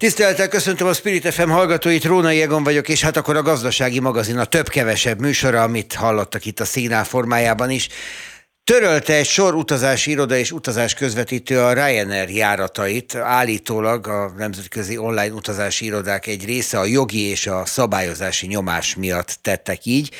Tisztelettel köszöntöm a Spirit FM hallgatóit, Rónai Egon vagyok, és hát akkor a gazdasági magazin a több-kevesebb műsora, amit hallottak itt a színál formájában is. Törölte egy sor utazási iroda és utazás közvetítő a Ryanair járatait. Állítólag a nemzetközi online utazási irodák egy része a jogi és a szabályozási nyomás miatt tettek így.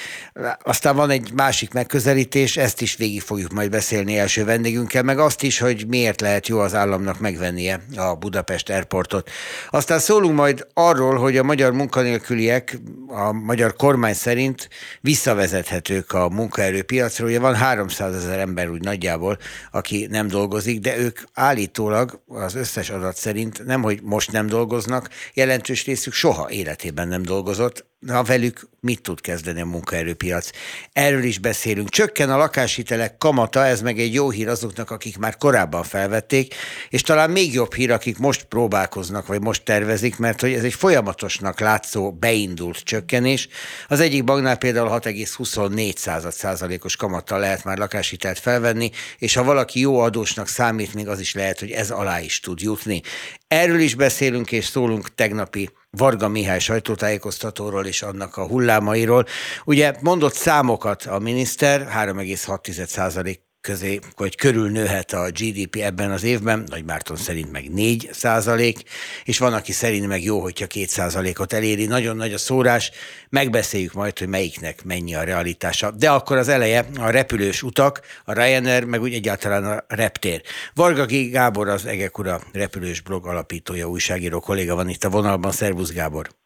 Aztán van egy másik megközelítés, ezt is végig fogjuk majd beszélni első vendégünkkel, meg azt is, hogy miért lehet jó az államnak megvennie a Budapest Airportot. Aztán szólunk majd arról, hogy a magyar munkanélküliek a magyar kormány szerint visszavezethetők a munkaerőpiacról. Ugye van 300 ezer ember úgy nagyjából, aki nem dolgozik, de ők állítólag az összes adat szerint nem, hogy most nem dolgoznak, jelentős részük soha életében nem dolgozott, na velük mit tud kezdeni a munkaerőpiac. Erről is beszélünk. Csökken a lakáshitelek kamata, ez meg egy jó hír azoknak, akik már korábban felvették, és talán még jobb hír, akik most próbálkoznak, vagy most tervezik, mert hogy ez egy folyamatosnak látszó beindult csökkenés. Az egyik banknál például 6,24 százalékos kamattal lehet már lakáshitelt felvenni, és ha valaki jó adósnak számít, még az is lehet, hogy ez alá is tud jutni. Erről is beszélünk és szólunk tegnapi Varga Mihály sajtótájékoztatóról és annak a hullámairól. Ugye mondott számokat a miniszter, 3,6 közé, vagy körül nőhet a GDP ebben az évben, Nagy Márton szerint meg 4 százalék, és van, aki szerint meg jó, hogyha 2 százalékot eléri. Nagyon nagy a szórás, megbeszéljük majd, hogy melyiknek mennyi a realitása. De akkor az eleje a repülős utak, a Ryanair, meg úgy egyáltalán a reptér. Varga Gábor az Egekura repülős blog alapítója, újságíró kolléga van itt a vonalban. Szervusz Gábor!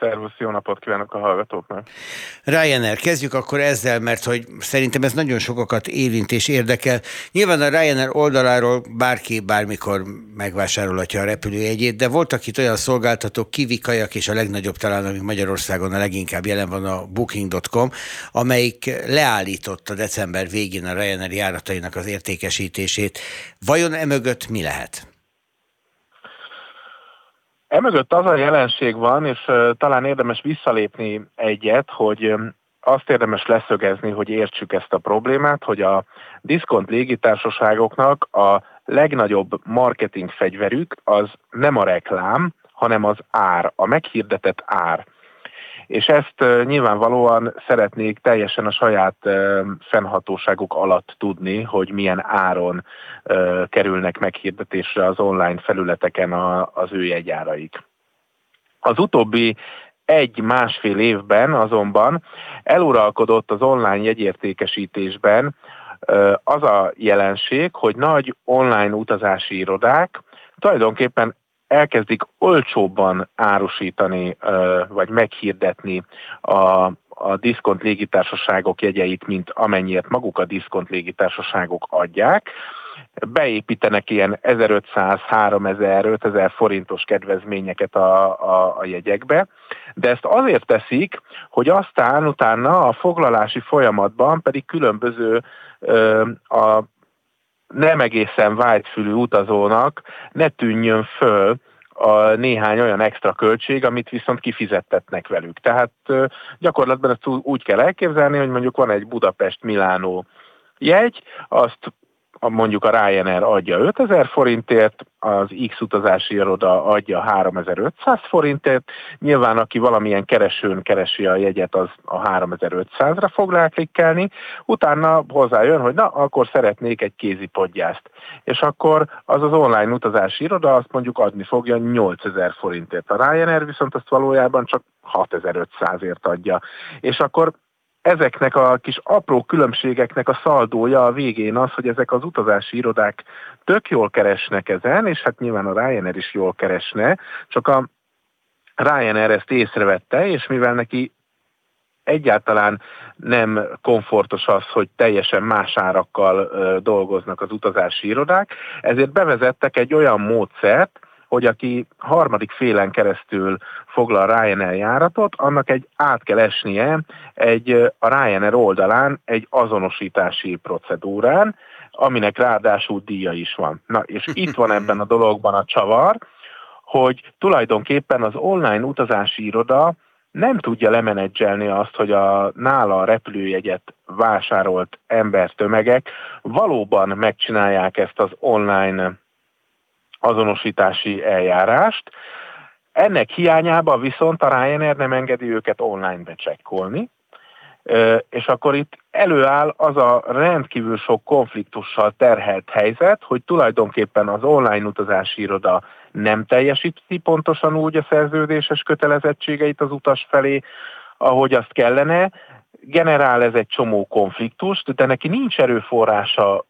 Szervusz, jó napot kívánok a hallgatóknak. Ryanair, kezdjük akkor ezzel, mert hogy szerintem ez nagyon sokakat érint és érdekel. Nyilván a Ryanair oldaláról bárki bármikor megvásárolhatja a repülőjegyét, de voltak itt olyan szolgáltatók, kivikajak és a legnagyobb talán, ami Magyarországon a leginkább jelen van a Booking.com, amelyik leállította december végén a Ryanair járatainak az értékesítését. Vajon emögött mi lehet? Emögött az a jelenség van, és talán érdemes visszalépni egyet, hogy azt érdemes leszögezni, hogy értsük ezt a problémát, hogy a diszkont légitársaságoknak a legnagyobb marketing fegyverük az nem a reklám, hanem az ár, a meghirdetett ár és ezt nyilvánvalóan szeretnék teljesen a saját fennhatóságuk alatt tudni, hogy milyen áron kerülnek meghirdetésre az online felületeken az ő jegyáraik. Az utóbbi egy-másfél évben azonban eluralkodott az online jegyértékesítésben az a jelenség, hogy nagy online utazási irodák tulajdonképpen elkezdik olcsóbban árusítani, vagy meghirdetni a, a diszkont légitársaságok jegyeit, mint amennyiért maguk a diszkont légitársaságok adják. Beépítenek ilyen 1500, 3000, 5000 forintos kedvezményeket a, a, a jegyekbe, de ezt azért teszik, hogy aztán utána a foglalási folyamatban pedig különböző a nem egészen vágyfülű utazónak ne tűnjön föl a néhány olyan extra költség, amit viszont kifizettetnek velük. Tehát gyakorlatban ezt úgy kell elképzelni, hogy mondjuk van egy Budapest-Milánó jegy, azt mondjuk a Ryanair adja 5000 forintért, az X utazási iroda adja 3500 forintért, nyilván aki valamilyen keresőn keresi a jegyet, az a 3500-ra fog ráklikkelni, utána hozzájön, hogy na, akkor szeretnék egy kézipodgyászt. És akkor az az online utazási iroda azt mondjuk adni fogja 8000 forintért. A Ryanair viszont azt valójában csak 6500-ért adja. És akkor ezeknek a kis apró különbségeknek a szaldója a végén az, hogy ezek az utazási irodák tök jól keresnek ezen, és hát nyilván a Ryanair is jól keresne, csak a Ryanair ezt észrevette, és mivel neki egyáltalán nem komfortos az, hogy teljesen más árakkal dolgoznak az utazási irodák, ezért bevezettek egy olyan módszert, hogy aki harmadik félen keresztül foglal Ryanair járatot, annak egy át kell esnie egy a Ryanair oldalán egy azonosítási procedúrán, aminek ráadásul díja is van. Na, és itt van ebben a dologban a csavar, hogy tulajdonképpen az online utazási iroda nem tudja lemenedzselni azt, hogy a nála a repülőjegyet vásárolt embertömegek valóban megcsinálják ezt az online azonosítási eljárást. Ennek hiányában viszont a Ryanair nem engedi őket online becsekkolni, és akkor itt előáll az a rendkívül sok konfliktussal terhelt helyzet, hogy tulajdonképpen az online utazási iroda nem teljesíti pontosan úgy a szerződéses kötelezettségeit az utas felé, ahogy azt kellene, generál ez egy csomó konfliktust, de neki nincs erőforrása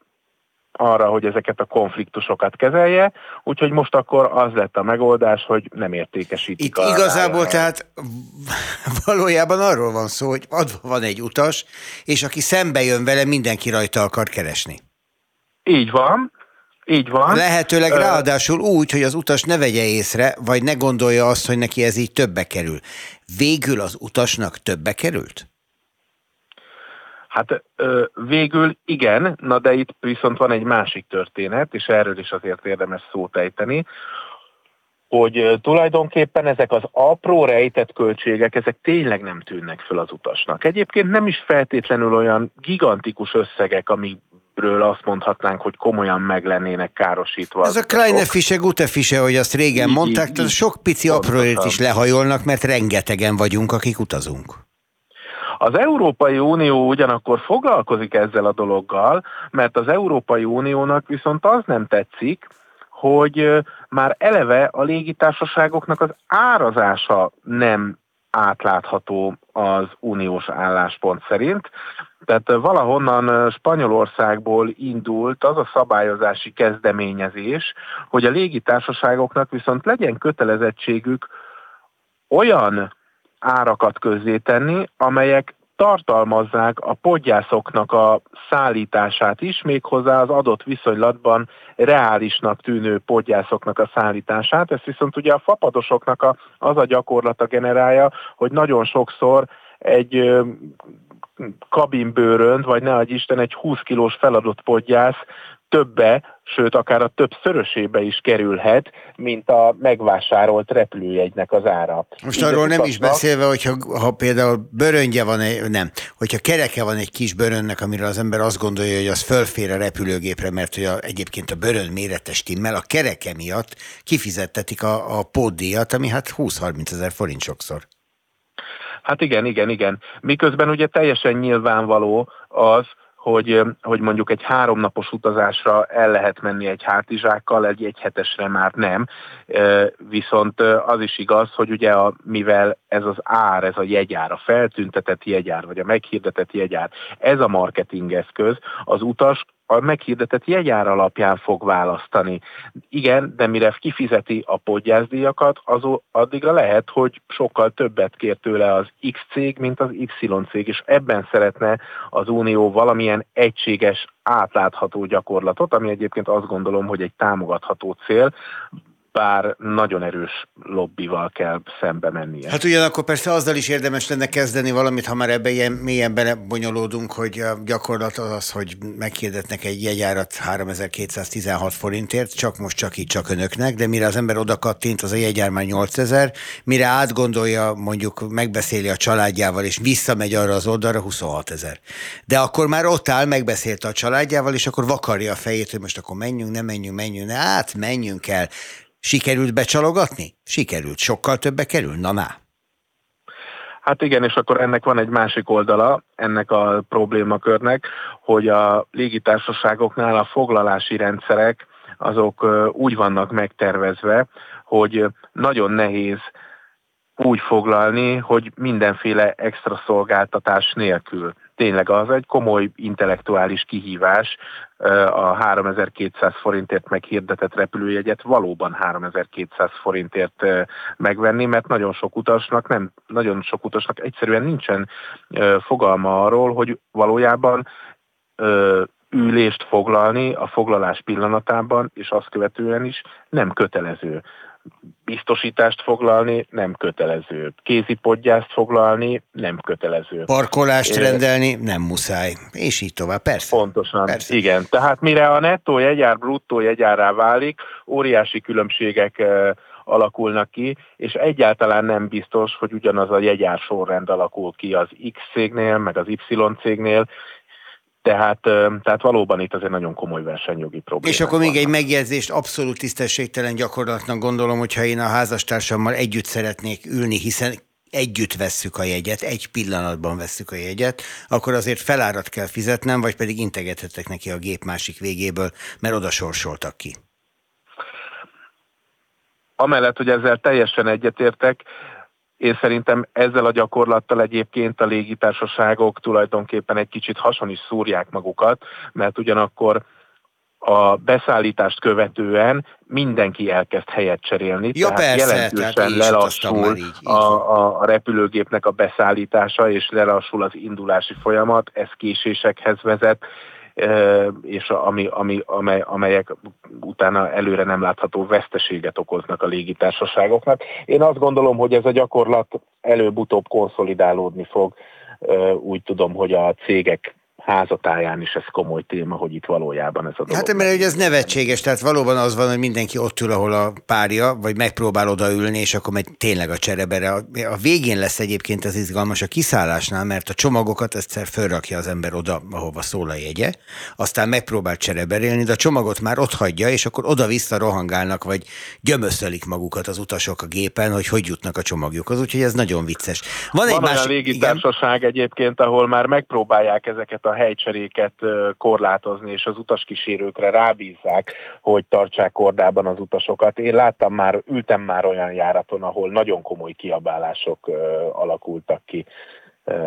arra, hogy ezeket a konfliktusokat kezelje, úgyhogy most akkor az lett a megoldás, hogy nem értékesítik. Itt igazából tehát valójában arról van szó, hogy adva van egy utas, és aki szembe jön vele, mindenki rajta akar keresni. Így van, így van. Lehetőleg ráadásul úgy, hogy az utas ne vegye észre, vagy ne gondolja azt, hogy neki ez így többe kerül. Végül az utasnak többe került? Hát végül igen, na de itt viszont van egy másik történet, és erről is azért érdemes szót ejteni, hogy tulajdonképpen ezek az apró rejtett költségek, ezek tényleg nem tűnnek föl az utasnak. Egyébként nem is feltétlenül olyan gigantikus összegek, amikről azt mondhatnánk, hogy komolyan meg lennének károsítva. Ez a kleine fische, gute fische, hogy azt régen így, mondták, tehát sok pici apróért is lehajolnak, mert rengetegen vagyunk, akik utazunk. Az Európai Unió ugyanakkor foglalkozik ezzel a dologgal, mert az Európai Uniónak viszont az nem tetszik, hogy már eleve a légitársaságoknak az árazása nem átlátható az uniós álláspont szerint. Tehát valahonnan Spanyolországból indult az a szabályozási kezdeményezés, hogy a légitársaságoknak viszont legyen kötelezettségük olyan árakat közzétenni, amelyek tartalmazzák a podgyászoknak a szállítását is, méghozzá az adott viszonylatban reálisnak tűnő podgyászoknak a szállítását. Ezt viszont ugye a fapadosoknak a, az a gyakorlata generálja, hogy nagyon sokszor egy kabinbőrönt, vagy ne adj Isten, egy 20 kilós feladott podgyász többe, sőt akár a több szörösébe is kerülhet, mint a megvásárolt repülőjegynek az ára. Most Így arról nem is beszélve, hogyha ha például bőröngye van, nem, hogyha kereke van egy kis bőrönnek, amire az ember azt gondolja, hogy az fölfér a repülőgépre, mert hogy a, egyébként a bőrön méretes timmel, a kereke miatt kifizettetik a, a póddíjat, ami hát 20-30 ezer forint sokszor. Hát igen, igen, igen. Miközben ugye teljesen nyilvánvaló az, hogy, hogy mondjuk egy háromnapos utazásra el lehet menni egy hátizsákkal, egy egyhetesre már nem. Viszont az is igaz, hogy ugye a, mivel ez az ár, ez a jegyár, a feltüntetett jegyár, vagy a meghirdetett jegyár, ez a marketingeszköz, az utas a meghirdetett jegyár alapján fog választani. Igen, de mire kifizeti a podgyászdíjakat, az addigra lehet, hogy sokkal többet kér tőle az X cég, mint az Y cég, és ebben szeretne az Unió valamilyen egységes, átlátható gyakorlatot, ami egyébként azt gondolom, hogy egy támogatható cél, bár nagyon erős lobbival kell szembe mennie. Hát ugyanakkor persze azzal is érdemes lenne kezdeni valamit, ha már ebbe ilyen mélyen belebonyolódunk, hogy a gyakorlat az az, hogy meghirdetnek egy jegyárat 3216 forintért, csak most csak így csak önöknek, de mire az ember oda kattint, az a jegyár már 8000, mire átgondolja, mondjuk megbeszéli a családjával, és visszamegy arra az oldalra 26 ezer. De akkor már ott áll, megbeszélte a családjával, és akkor vakarja a fejét, hogy most akkor menjünk, nem menjünk, menjünk, hát menjünk el Sikerült becsalogatni? Sikerült. Sokkal többe kerül? Na, na. Hát igen, és akkor ennek van egy másik oldala, ennek a problémakörnek, hogy a légitársaságoknál a foglalási rendszerek azok úgy vannak megtervezve, hogy nagyon nehéz úgy foglalni, hogy mindenféle extra szolgáltatás nélkül. Tényleg az egy komoly intellektuális kihívás a 3200 forintért meghirdetett repülőjegyet valóban 3200 forintért megvenni, mert nagyon sok utasnak nem, nagyon sok utasnak egyszerűen nincsen fogalma arról, hogy valójában ülést foglalni a foglalás pillanatában, és azt követően is nem kötelező. Biztosítást foglalni nem kötelező. Kézipodgyászt foglalni nem kötelező. Parkolást é, rendelni nem muszáj. És így tovább, persze. Pontosan, persze. igen. Tehát mire a nettó jegyár bruttó jegyárá válik, óriási különbségek alakulnak ki, és egyáltalán nem biztos, hogy ugyanaz a jegyár sorrend alakul ki az X cégnél, meg az Y cégnél, tehát, tehát valóban itt azért nagyon komoly versenyjogi probléma. És akkor még vannak. egy megjegyzést, abszolút tisztességtelen gyakorlatnak gondolom, hogyha én a házastársammal együtt szeretnék ülni, hiszen együtt vesszük a jegyet, egy pillanatban vesszük a jegyet, akkor azért felárat kell fizetnem, vagy pedig integethetek neki a gép másik végéből, mert oda sorsoltak ki. Amellett, hogy ezzel teljesen egyetértek, én szerintem ezzel a gyakorlattal egyébként a légitársaságok tulajdonképpen egy kicsit hason is szúrják magukat, mert ugyanakkor a beszállítást követően mindenki elkezd helyet cserélni. Ja, tehát persze, jelentősen tehát lelassul így, így. A, a, a repülőgépnek a beszállítása, és lelassul az indulási folyamat, ez késésekhez vezet, és ami, ami, amely, amelyek utána előre nem látható veszteséget okoznak a légitársaságoknak. Én azt gondolom, hogy ez a gyakorlat előbb-utóbb konszolidálódni fog. Úgy tudom, hogy a cégek házatáján is ez komoly téma, hogy itt valójában ez a dolog. Hát mert ugye ez nevetséges, tehát valóban az van, hogy mindenki ott ül, ahol a párja, vagy megpróbál odaülni, és akkor megy tényleg a cserebere. A végén lesz egyébként az izgalmas a kiszállásnál, mert a csomagokat egyszer fölrakja az ember oda, ahova szól a jegye, aztán megpróbál csereberélni, de a csomagot már ott hagyja, és akkor oda-vissza rohangálnak, vagy gyömöszölik magukat az utasok a gépen, hogy hogy jutnak a csomagjukhoz, úgyhogy ez nagyon vicces. Van, Van egy olyan légitársaság igen? egyébként, ahol már megpróbálják ezeket a helycseréket korlátozni, és az utaskísérőkre rábízzák, hogy tartsák kordában az utasokat. Én láttam már, ültem már olyan járaton, ahol nagyon komoly kiabálások alakultak ki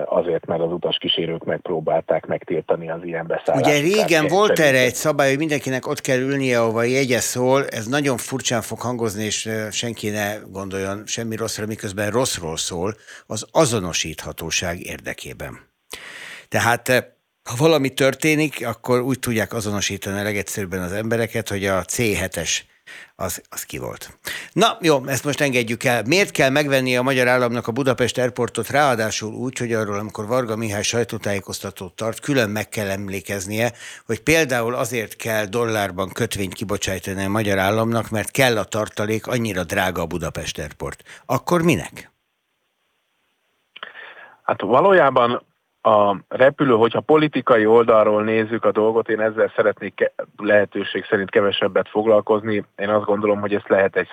azért, mert az utaskísérők megpróbálták megtiltani az ilyen beszállást. Ugye régen volt erre egy szabály, hogy mindenkinek ott kell ülnie, ahova jegye szól, ez nagyon furcsán fog hangozni, és senki ne gondoljon semmi rosszra, miközben rosszról szól, az azonosíthatóság érdekében. Tehát ha valami történik, akkor úgy tudják azonosítani a legegyszerűbben az embereket, hogy a C7-es az, az ki volt. Na jó, ezt most engedjük el. Miért kell megvenni a magyar államnak a Budapest Airportot, ráadásul úgy, hogy arról, amikor Varga Mihály sajtótájékoztatót tart, külön meg kell emlékeznie, hogy például azért kell dollárban kötvényt kibocsájtani a magyar államnak, mert kell a tartalék, annyira drága a Budapest Airport. Akkor minek? Hát valójában a repülő, hogyha politikai oldalról nézzük a dolgot, én ezzel szeretnék lehetőség szerint kevesebbet foglalkozni. Én azt gondolom, hogy ezt lehet egy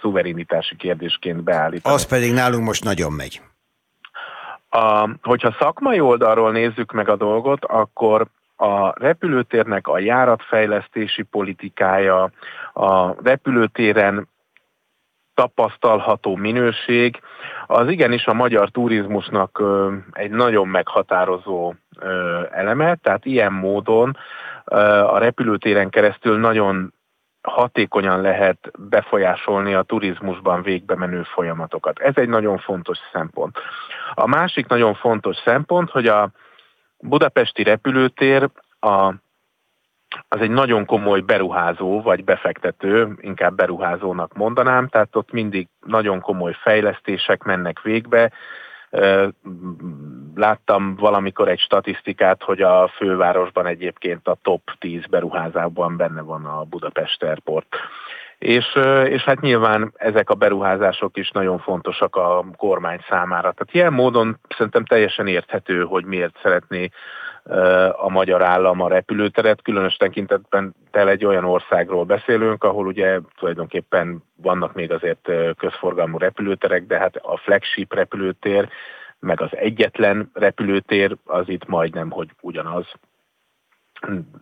szuverenitási kérdésként beállítani. Az pedig nálunk most nagyon megy. A, hogyha szakmai oldalról nézzük meg a dolgot, akkor a repülőtérnek a járatfejlesztési politikája, a repülőtéren tapasztalható minőség, az igenis a magyar turizmusnak egy nagyon meghatározó eleme, tehát ilyen módon a repülőtéren keresztül nagyon hatékonyan lehet befolyásolni a turizmusban végbe menő folyamatokat. Ez egy nagyon fontos szempont. A másik nagyon fontos szempont, hogy a budapesti repülőtér a az egy nagyon komoly beruházó, vagy befektető, inkább beruházónak mondanám, tehát ott mindig nagyon komoly fejlesztések mennek végbe. Láttam valamikor egy statisztikát, hogy a fővárosban egyébként a top 10 beruházásban benne van a Budapest Airport. És, és hát nyilván ezek a beruházások is nagyon fontosak a kormány számára. Tehát ilyen módon szerintem teljesen érthető, hogy miért szeretné a magyar állam a repülőteret, különös tekintetben tel egy olyan országról beszélünk, ahol ugye tulajdonképpen vannak még azért közforgalmú repülőterek, de hát a flagship repülőtér, meg az egyetlen repülőtér az itt majdnem, hogy ugyanaz.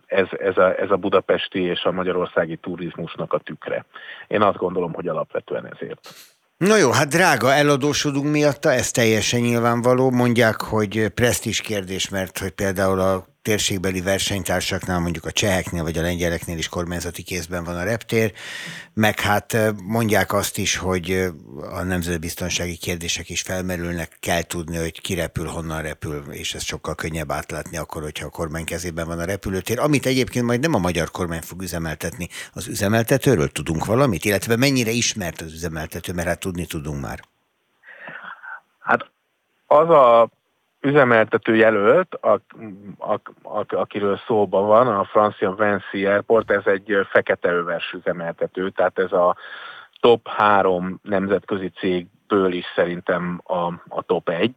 Ez, ez, a, ez a budapesti és a magyarországi turizmusnak a tükre. Én azt gondolom, hogy alapvetően ezért. Na jó, hát drága, eladósodunk miatta, ez teljesen nyilvánvaló. Mondják, hogy presztis kérdés, mert hogy például a térségbeli versenytársaknál, mondjuk a cseheknél vagy a lengyeleknél is kormányzati kézben van a reptér, meg hát mondják azt is, hogy a nemzetbiztonsági kérdések is felmerülnek, kell tudni, hogy ki repül, honnan repül, és ez sokkal könnyebb átlátni akkor, hogyha a kormány kezében van a repülőtér, amit egyébként majd nem a magyar kormány fog üzemeltetni. Az üzemeltetőről tudunk valamit, illetve mennyire ismert az üzemeltető, mert hát tudni tudunk már. Hát az a üzemeltető jelölt, a, a, a, akiről szóban van, a francia Vinci Airport, ez egy fekete övers üzemeltető, tehát ez a top három nemzetközi cégből is szerintem a, a top egy.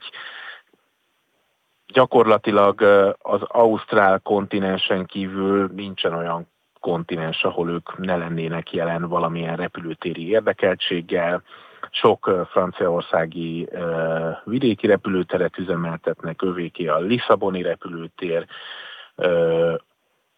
Gyakorlatilag az Ausztrál kontinensen kívül nincsen olyan kontinens, ahol ők ne lennének jelen valamilyen repülőtéri érdekeltséggel sok franciaországi vidéki repülőteret üzemeltetnek, övéké a Lisszaboni repülőtér,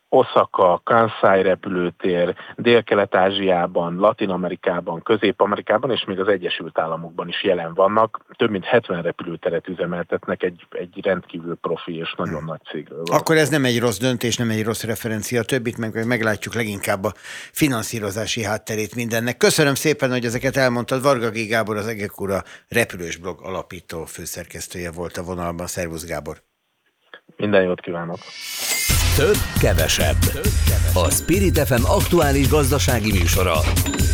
Osaka, Kansai repülőtér, Dél-Kelet-Ázsiában, Latin-Amerikában, Közép-Amerikában és még az Egyesült Államokban is jelen vannak. Több mint 70 repülőteret üzemeltetnek egy, egy rendkívül profi és nagyon nagy cégről. Van. Akkor ez nem egy rossz döntés, nem egy rossz referencia, többit meg meglátjuk leginkább a finanszírozási hátterét mindennek. Köszönöm szépen, hogy ezeket elmondtad. Varga G. Gábor, az Egekura repülős blog alapító főszerkesztője volt a vonalban. Szervusz Gábor! Minden jót kívánok! Több, kevesebb. A Spirit FM aktuális gazdasági műsora.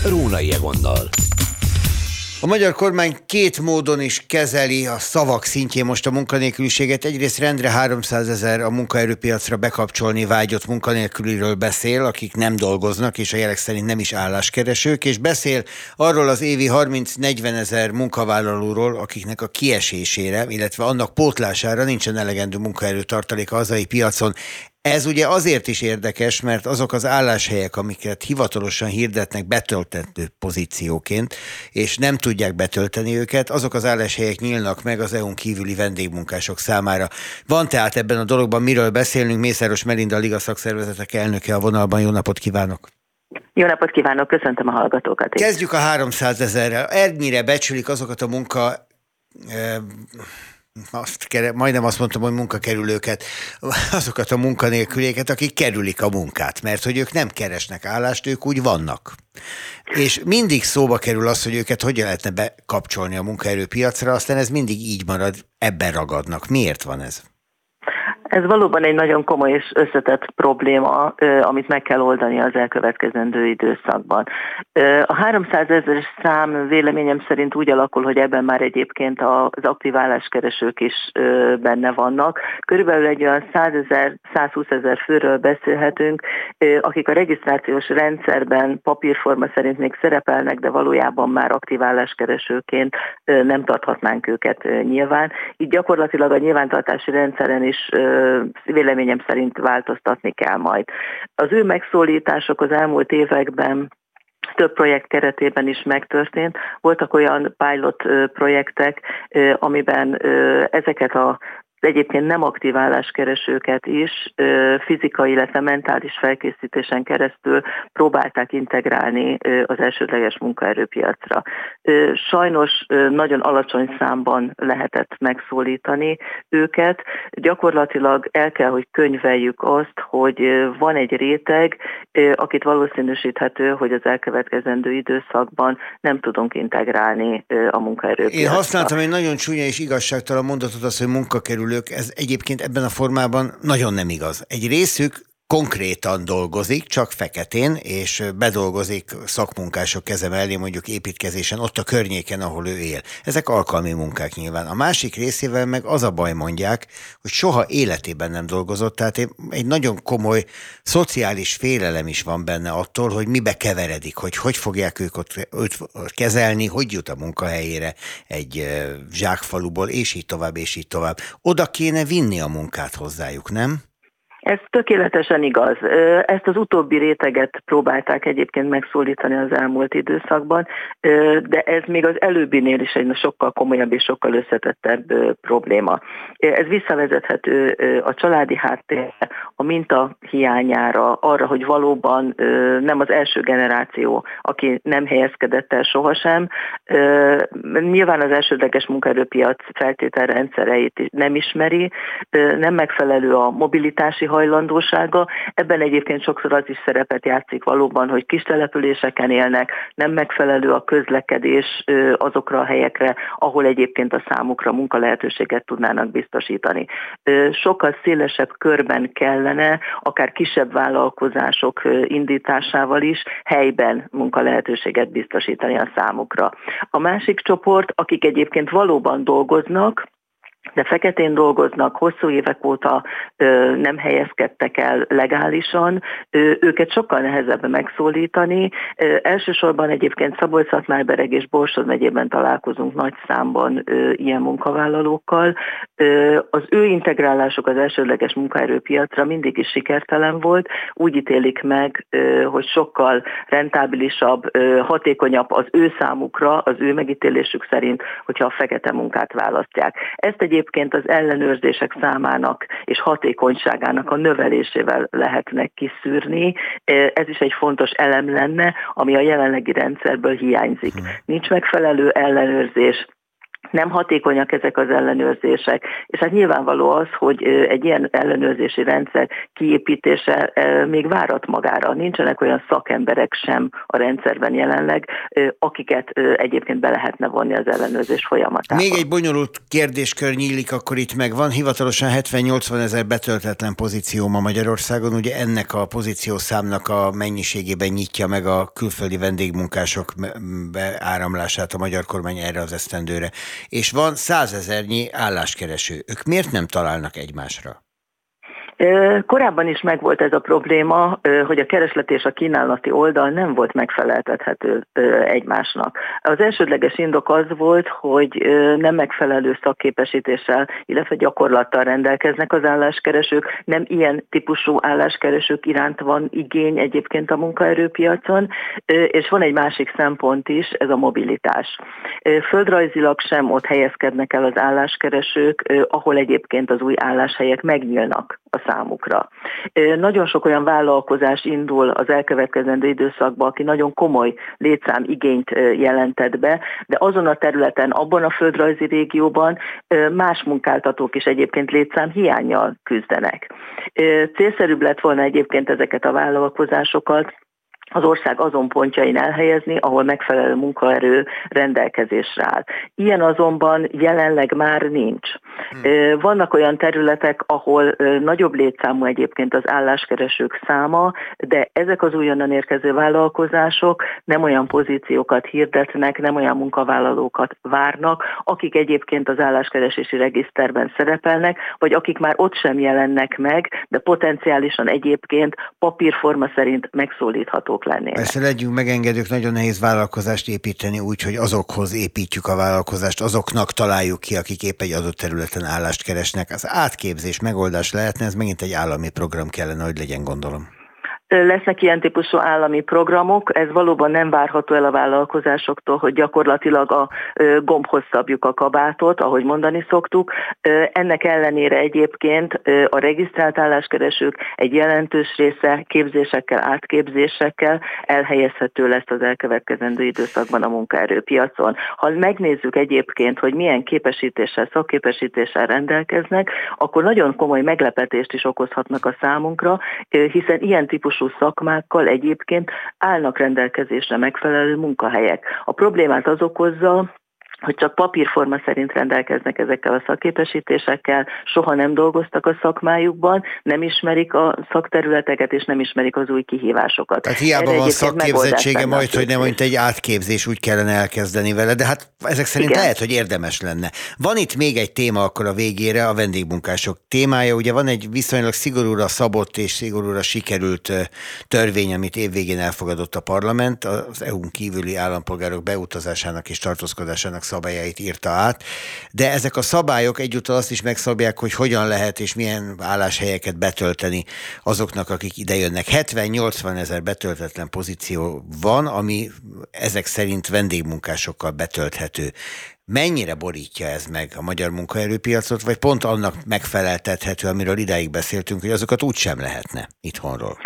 Rónai Egonnal. A magyar kormány két módon is kezeli a szavak szintjén most a munkanélküliséget. Egyrészt rendre 300 ezer a munkaerőpiacra bekapcsolni vágyott munkanélküliről beszél, akik nem dolgoznak, és a jelek szerint nem is álláskeresők, és beszél arról az évi 30-40 ezer munkavállalóról, akiknek a kiesésére, illetve annak pótlására nincsen elegendő munkaerőtartalék a hazai piacon. Ez ugye azért is érdekes, mert azok az álláshelyek, amiket hivatalosan hirdetnek betöltető pozícióként, és nem tudják betölteni őket, azok az álláshelyek nyílnak meg az EU-n kívüli vendégmunkások számára. Van tehát ebben a dologban miről beszélnünk, Mészáros Melinda, Liga Szakszervezetek elnöke a vonalban. Jó napot kívánok! Jó napot kívánok, köszöntöm a hallgatókat. Is. Kezdjük a 300 ezerrel. Ennyire becsülik azokat a munka eh, azt kere, majdnem azt mondtam, hogy munkakerülőket, azokat a munkanélküléket, akik kerülik a munkát, mert hogy ők nem keresnek állást, ők úgy vannak. És mindig szóba kerül az, hogy őket hogyan lehetne bekapcsolni a munkaerőpiacra, aztán ez mindig így marad, ebben ragadnak. Miért van ez? Ez valóban egy nagyon komoly és összetett probléma, amit meg kell oldani az elkövetkezendő időszakban. A 300 ezeres szám véleményem szerint úgy alakul, hogy ebben már egyébként az aktív álláskeresők is benne vannak. Körülbelül egy olyan 100 ezer, 120 ezer főről beszélhetünk, akik a regisztrációs rendszerben papírforma szerint még szerepelnek, de valójában már aktív álláskeresőként nem tarthatnánk őket nyilván. Így gyakorlatilag a nyilvántartási rendszeren is véleményem szerint változtatni kell majd. Az ő megszólítások az elmúlt években több projekt keretében is megtörtént. Voltak olyan pilot projektek, amiben ezeket a egyébként nem aktív álláskeresőket is fizikai, illetve mentális felkészítésen keresztül próbálták integrálni az elsődleges munkaerőpiacra. Sajnos nagyon alacsony számban lehetett megszólítani őket. Gyakorlatilag el kell, hogy könyveljük azt, hogy van egy réteg, akit valószínűsíthető, hogy az elkövetkezendő időszakban nem tudunk integrálni a munkaerőpiacra. Én használtam egy nagyon csúnya és igazságtalan mondatot, az, hogy munkakerülő szereplők, ez egyébként ebben a formában nagyon nem igaz. Egy részük konkrétan dolgozik, csak feketén, és bedolgozik szakmunkások keze mellé, mondjuk építkezésen, ott a környéken, ahol ő él. Ezek alkalmi munkák nyilván. A másik részével meg az a baj mondják, hogy soha életében nem dolgozott, tehát egy nagyon komoly szociális félelem is van benne attól, hogy mibe keveredik, hogy hogy fogják ők ott, őt kezelni, hogy jut a munkahelyére egy zsákfaluból, és így tovább, és így tovább. Oda kéne vinni a munkát hozzájuk, nem? Ez tökéletesen igaz. Ezt az utóbbi réteget próbálták egyébként megszólítani az elmúlt időszakban, de ez még az előbbinél is egy sokkal komolyabb és sokkal összetettebb probléma. Ez visszavezethető a családi háttérre, a minta hiányára, arra, hogy valóban nem az első generáció, aki nem helyezkedett el sohasem. Nyilván az elsődleges munkaerőpiac feltételrendszereit nem ismeri, nem megfelelő a mobilitási hajlandósága. Ebben egyébként sokszor az is szerepet játszik valóban, hogy kis településeken élnek, nem megfelelő a közlekedés azokra a helyekre, ahol egyébként a számukra munkalehetőséget tudnának biztosítani. Sokkal szélesebb körben kellene, akár kisebb vállalkozások indításával is helyben munkalehetőséget biztosítani a számukra. A másik csoport, akik egyébként valóban dolgoznak, de feketén dolgoznak, hosszú évek óta ö, nem helyezkedtek el legálisan, ö, őket sokkal nehezebb megszólítani. Ö, elsősorban egyébként szabolcs szatmár és Borsod megyében találkozunk nagy számban ö, ilyen munkavállalókkal. Ö, az ő integrálásuk az elsődleges munkaerőpiacra mindig is sikertelen volt. Úgy ítélik meg, ö, hogy sokkal rentábilisabb, ö, hatékonyabb az ő számukra, az ő megítélésük szerint, hogyha a fekete munkát választják. Ezt egy egyébként az ellenőrzések számának és hatékonyságának a növelésével lehetnek kiszűrni. Ez is egy fontos elem lenne, ami a jelenlegi rendszerből hiányzik. Hmm. Nincs megfelelő ellenőrzés, nem hatékonyak ezek az ellenőrzések, és hát nyilvánvaló az, hogy egy ilyen ellenőrzési rendszer kiépítése még várat magára. Nincsenek olyan szakemberek sem a rendszerben jelenleg, akiket egyébként be lehetne vonni az ellenőrzés folyamatába. Még egy bonyolult kérdéskör nyílik akkor itt meg. Van hivatalosan 70-80 ezer betöltetlen pozíció ma Magyarországon, ugye ennek a pozíciószámnak a mennyiségében nyitja meg a külföldi vendégmunkások beáramlását a magyar kormány erre az esztendőre és van százezernyi álláskereső. Ők miért nem találnak egymásra? Korábban is megvolt ez a probléma, hogy a kereslet és a kínálati oldal nem volt megfeleltethető egymásnak. Az elsődleges indok az volt, hogy nem megfelelő szakképesítéssel, illetve gyakorlattal rendelkeznek az álláskeresők, nem ilyen típusú álláskeresők iránt van igény egyébként a munkaerőpiacon, és van egy másik szempont is, ez a mobilitás. Földrajzilag sem ott helyezkednek el az álláskeresők, ahol egyébként az új álláshelyek megnyílnak a számukra. Nagyon sok olyan vállalkozás indul az elkövetkezendő időszakban, aki nagyon komoly létszám igényt jelentett be, de azon a területen, abban a földrajzi régióban más munkáltatók is egyébként létszám hiányjal küzdenek. Célszerűbb lett volna egyébként ezeket a vállalkozásokat az ország azon pontjain elhelyezni, ahol megfelelő munkaerő rendelkezésre áll. Ilyen azonban jelenleg már nincs. Hmm. Vannak olyan területek, ahol nagyobb létszámú egyébként az álláskeresők száma, de ezek az újonnan érkező vállalkozások nem olyan pozíciókat hirdetnek, nem olyan munkavállalókat várnak, akik egyébként az álláskeresési regiszterben szerepelnek, vagy akik már ott sem jelennek meg, de potenciálisan egyébként papírforma szerint megszólíthatók azok lennének. Persze legyünk megengedők, nagyon nehéz vállalkozást építeni úgy, hogy azokhoz építjük a vállalkozást, azoknak találjuk ki, akik épp egy adott területen állást keresnek. Az átképzés megoldás lehetne, ez megint egy állami program kellene, hogy legyen, gondolom. Lesznek ilyen típusú állami programok, ez valóban nem várható el a vállalkozásoktól, hogy gyakorlatilag a gombhoz szabjuk a kabátot, ahogy mondani szoktuk. Ennek ellenére egyébként a regisztrált álláskeresők egy jelentős része képzésekkel, átképzésekkel elhelyezhető lesz az elkövetkezendő időszakban a munkaerőpiacon. Ha megnézzük egyébként, hogy milyen képesítéssel, szakképesítéssel rendelkeznek, akkor nagyon komoly meglepetést is okozhatnak a számunkra, hiszen ilyen típusú típusú szakmákkal egyébként állnak rendelkezésre megfelelő munkahelyek. A problémát az okozza, hogy csak papírforma szerint rendelkeznek ezekkel a szakképesítésekkel, soha nem dolgoztak a szakmájukban, nem ismerik a szakterületeket, és nem ismerik az új kihívásokat. Tehát hiába Erre van szakképzettsége, majd, hogy nem, mint egy átképzés, úgy kellene elkezdeni vele, de hát ezek szerint Igen. lehet, hogy érdemes lenne. Van itt még egy téma akkor a végére, a vendégmunkások témája. Ugye van egy viszonylag szigorúra szabott és szigorúra sikerült törvény, amit évvégén elfogadott a parlament, az EU-n kívüli állampolgárok beutazásának és tartózkodásának jogszabályait írta át, de ezek a szabályok egyúttal azt is megszabják, hogy hogyan lehet és milyen álláshelyeket betölteni azoknak, akik idejönnek. 70-80 ezer betöltetlen pozíció van, ami ezek szerint vendégmunkásokkal betölthető. Mennyire borítja ez meg a magyar munkaerőpiacot, vagy pont annak megfeleltethető, amiről idáig beszéltünk, hogy azokat úgysem lehetne itthonról?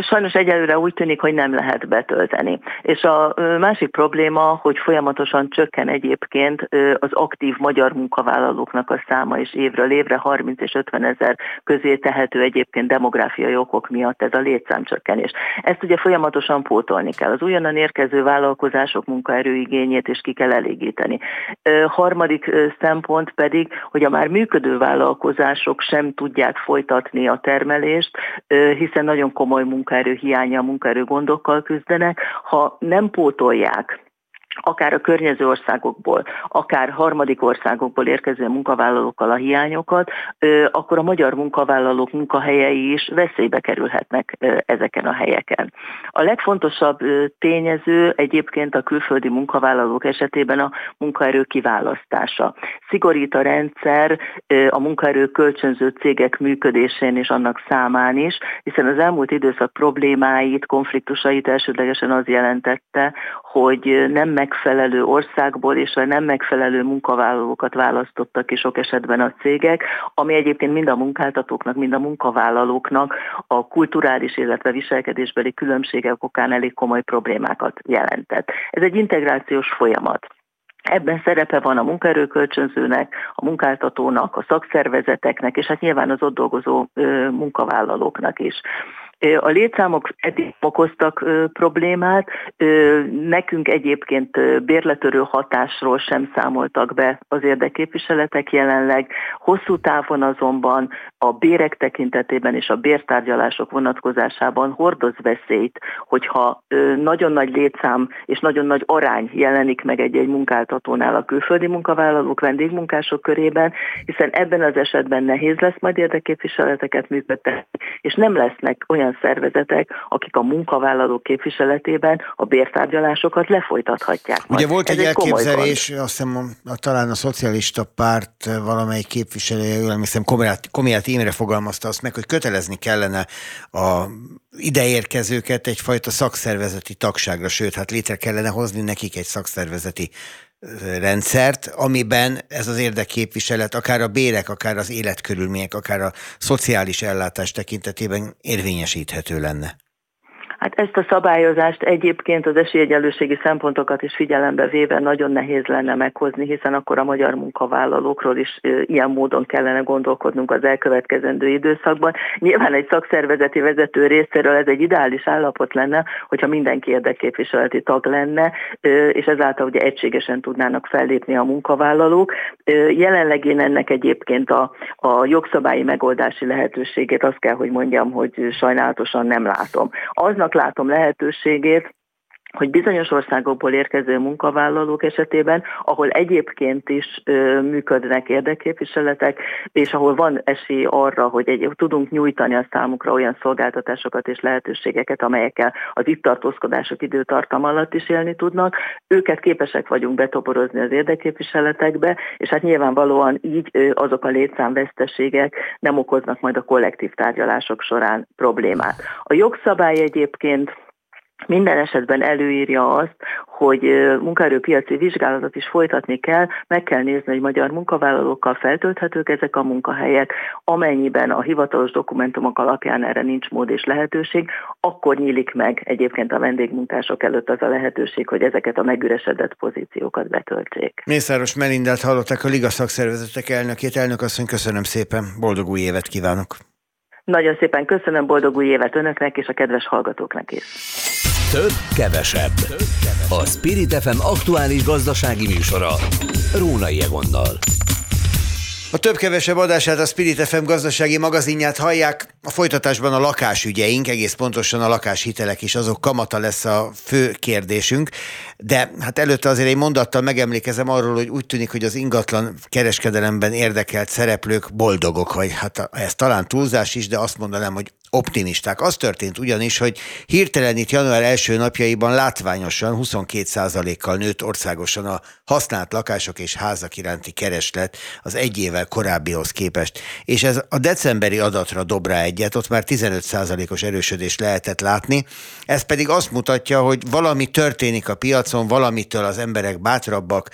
Sajnos egyelőre úgy tűnik, hogy nem lehet betölteni. És a másik probléma, hogy folyamatosan csökken egyébként az aktív magyar munkavállalóknak a száma, és évről évre 30 és 50 ezer közé tehető egyébként demográfiai okok miatt ez a létszámcsökkenés. Ezt ugye folyamatosan pótolni kell. Az újonnan érkező vállalkozások munkaerőigényét is ki kell elégíteni. Harmadik szempont pedig, hogy a már működő vállalkozások sem tudják folytatni a termelést, hiszen nagyon komoly munkaerő hiánya, munkaerő gondokkal küzdenek, ha nem pótolják akár a környező országokból, akár harmadik országokból érkező munkavállalókkal a hiányokat, akkor a magyar munkavállalók munkahelyei is veszélybe kerülhetnek ezeken a helyeken. A legfontosabb tényező egyébként a külföldi munkavállalók esetében a munkaerő kiválasztása. Szigorít a rendszer a munkaerő kölcsönző cégek működésén és annak számán is, hiszen az elmúlt időszak problémáit, konfliktusait elsődlegesen az jelentette, hogy nem megfelelő országból és a nem megfelelő munkavállalókat választottak ki sok esetben a cégek, ami egyébként mind a munkáltatóknak, mind a munkavállalóknak a kulturális, illetve viselkedésbeli különbségek okán elég komoly problémákat jelentett. Ez egy integrációs folyamat. Ebben szerepe van a munkaerőkölcsönzőnek, a munkáltatónak, a szakszervezeteknek, és hát nyilván az ott dolgozó munkavállalóknak is. A létszámok eddig okoztak problémát, nekünk egyébként bérletörő hatásról sem számoltak be az érdekképviseletek jelenleg. Hosszú távon azonban a bérek tekintetében és a bértárgyalások vonatkozásában hordoz veszélyt, hogyha nagyon nagy létszám és nagyon nagy arány jelenik meg egy-egy munkáltatónál a külföldi munkavállalók, vendégmunkások körében, hiszen ebben az esetben nehéz lesz majd érdekképviseleteket működtetni, és nem lesznek olyan szervezetek, akik a munkavállalók képviseletében a bértárgyalásokat lefolytathatják. Ugye volt egy, egy elképzelés, azt hiszem a, talán a szocialista párt valamelyik képviselője, jól emlékszem, Komiát Imre fogalmazta azt meg, hogy kötelezni kellene a ideérkezőket egyfajta szakszervezeti tagságra, sőt, hát létre kellene hozni nekik egy szakszervezeti rendszert, amiben ez az érdekképviselet akár a bérek, akár az életkörülmények, akár a szociális ellátás tekintetében érvényesíthető lenne. Hát ezt a szabályozást egyébként az esélyegyenlőségi szempontokat is figyelembe véve nagyon nehéz lenne meghozni, hiszen akkor a magyar munkavállalókról is ilyen módon kellene gondolkodnunk az elkövetkezendő időszakban. Nyilván egy szakszervezeti vezető részéről ez egy ideális állapot lenne, hogyha mindenki érdekképviseleti tag lenne, és ezáltal ugye egységesen tudnának fellépni a munkavállalók. Jelenleg én ennek egyébként a, a jogszabályi megoldási lehetőségét azt kell, hogy mondjam, hogy sajnálatosan nem látom. Aznak látom lehetőségét, hogy bizonyos országokból érkező munkavállalók esetében, ahol egyébként is ö, működnek érdekképviseletek, és ahol van esély arra, hogy egy, tudunk nyújtani a számukra olyan szolgáltatásokat és lehetőségeket, amelyekkel az itt tartózkodások időtartam alatt is élni tudnak, őket képesek vagyunk betoborozni az érdekképviseletekbe, és hát nyilvánvalóan így ö, azok a létszámveszteségek nem okoznak majd a kollektív tárgyalások során problémát. A jogszabály egyébként minden esetben előírja azt, hogy munkaerőpiaci vizsgálatot is folytatni kell, meg kell nézni, hogy magyar munkavállalókkal feltölthetők ezek a munkahelyek, amennyiben a hivatalos dokumentumok alapján erre nincs mód és lehetőség, akkor nyílik meg egyébként a vendégmunkások előtt az a lehetőség, hogy ezeket a megüresedett pozíciókat betöltsék. Mészáros Melindát hallották a Liga szakszervezetek elnökét. Elnök asszony, köszönöm szépen, boldog új évet kívánok! Nagyon szépen köszönöm, boldog új évet önöknek és a kedves hallgatóknak is. Több, kevesebb. A Spirit FM aktuális gazdasági műsora. Rónai Egonnal. A több-kevesebb adását a Spirit FM gazdasági magazinját hallják. A folytatásban a lakásügyeink, egész pontosan a lakáshitelek is, azok kamata lesz a fő kérdésünk. De hát előtte azért egy mondattal megemlékezem arról, hogy úgy tűnik, hogy az ingatlan kereskedelemben érdekelt szereplők boldogok, vagy hát ez talán túlzás is, de azt mondanám, hogy optimisták. Az történt ugyanis, hogy hirtelen itt január első napjaiban látványosan 22%-kal nőtt országosan a használt lakások és házak iránti kereslet az egy évvel korábbihoz képest. És ez a decemberi adatra dob rá egyet, ott már 15%-os erősödést lehetett látni. Ez pedig azt mutatja, hogy valami történik a piacon, valamitől az emberek bátrabbak,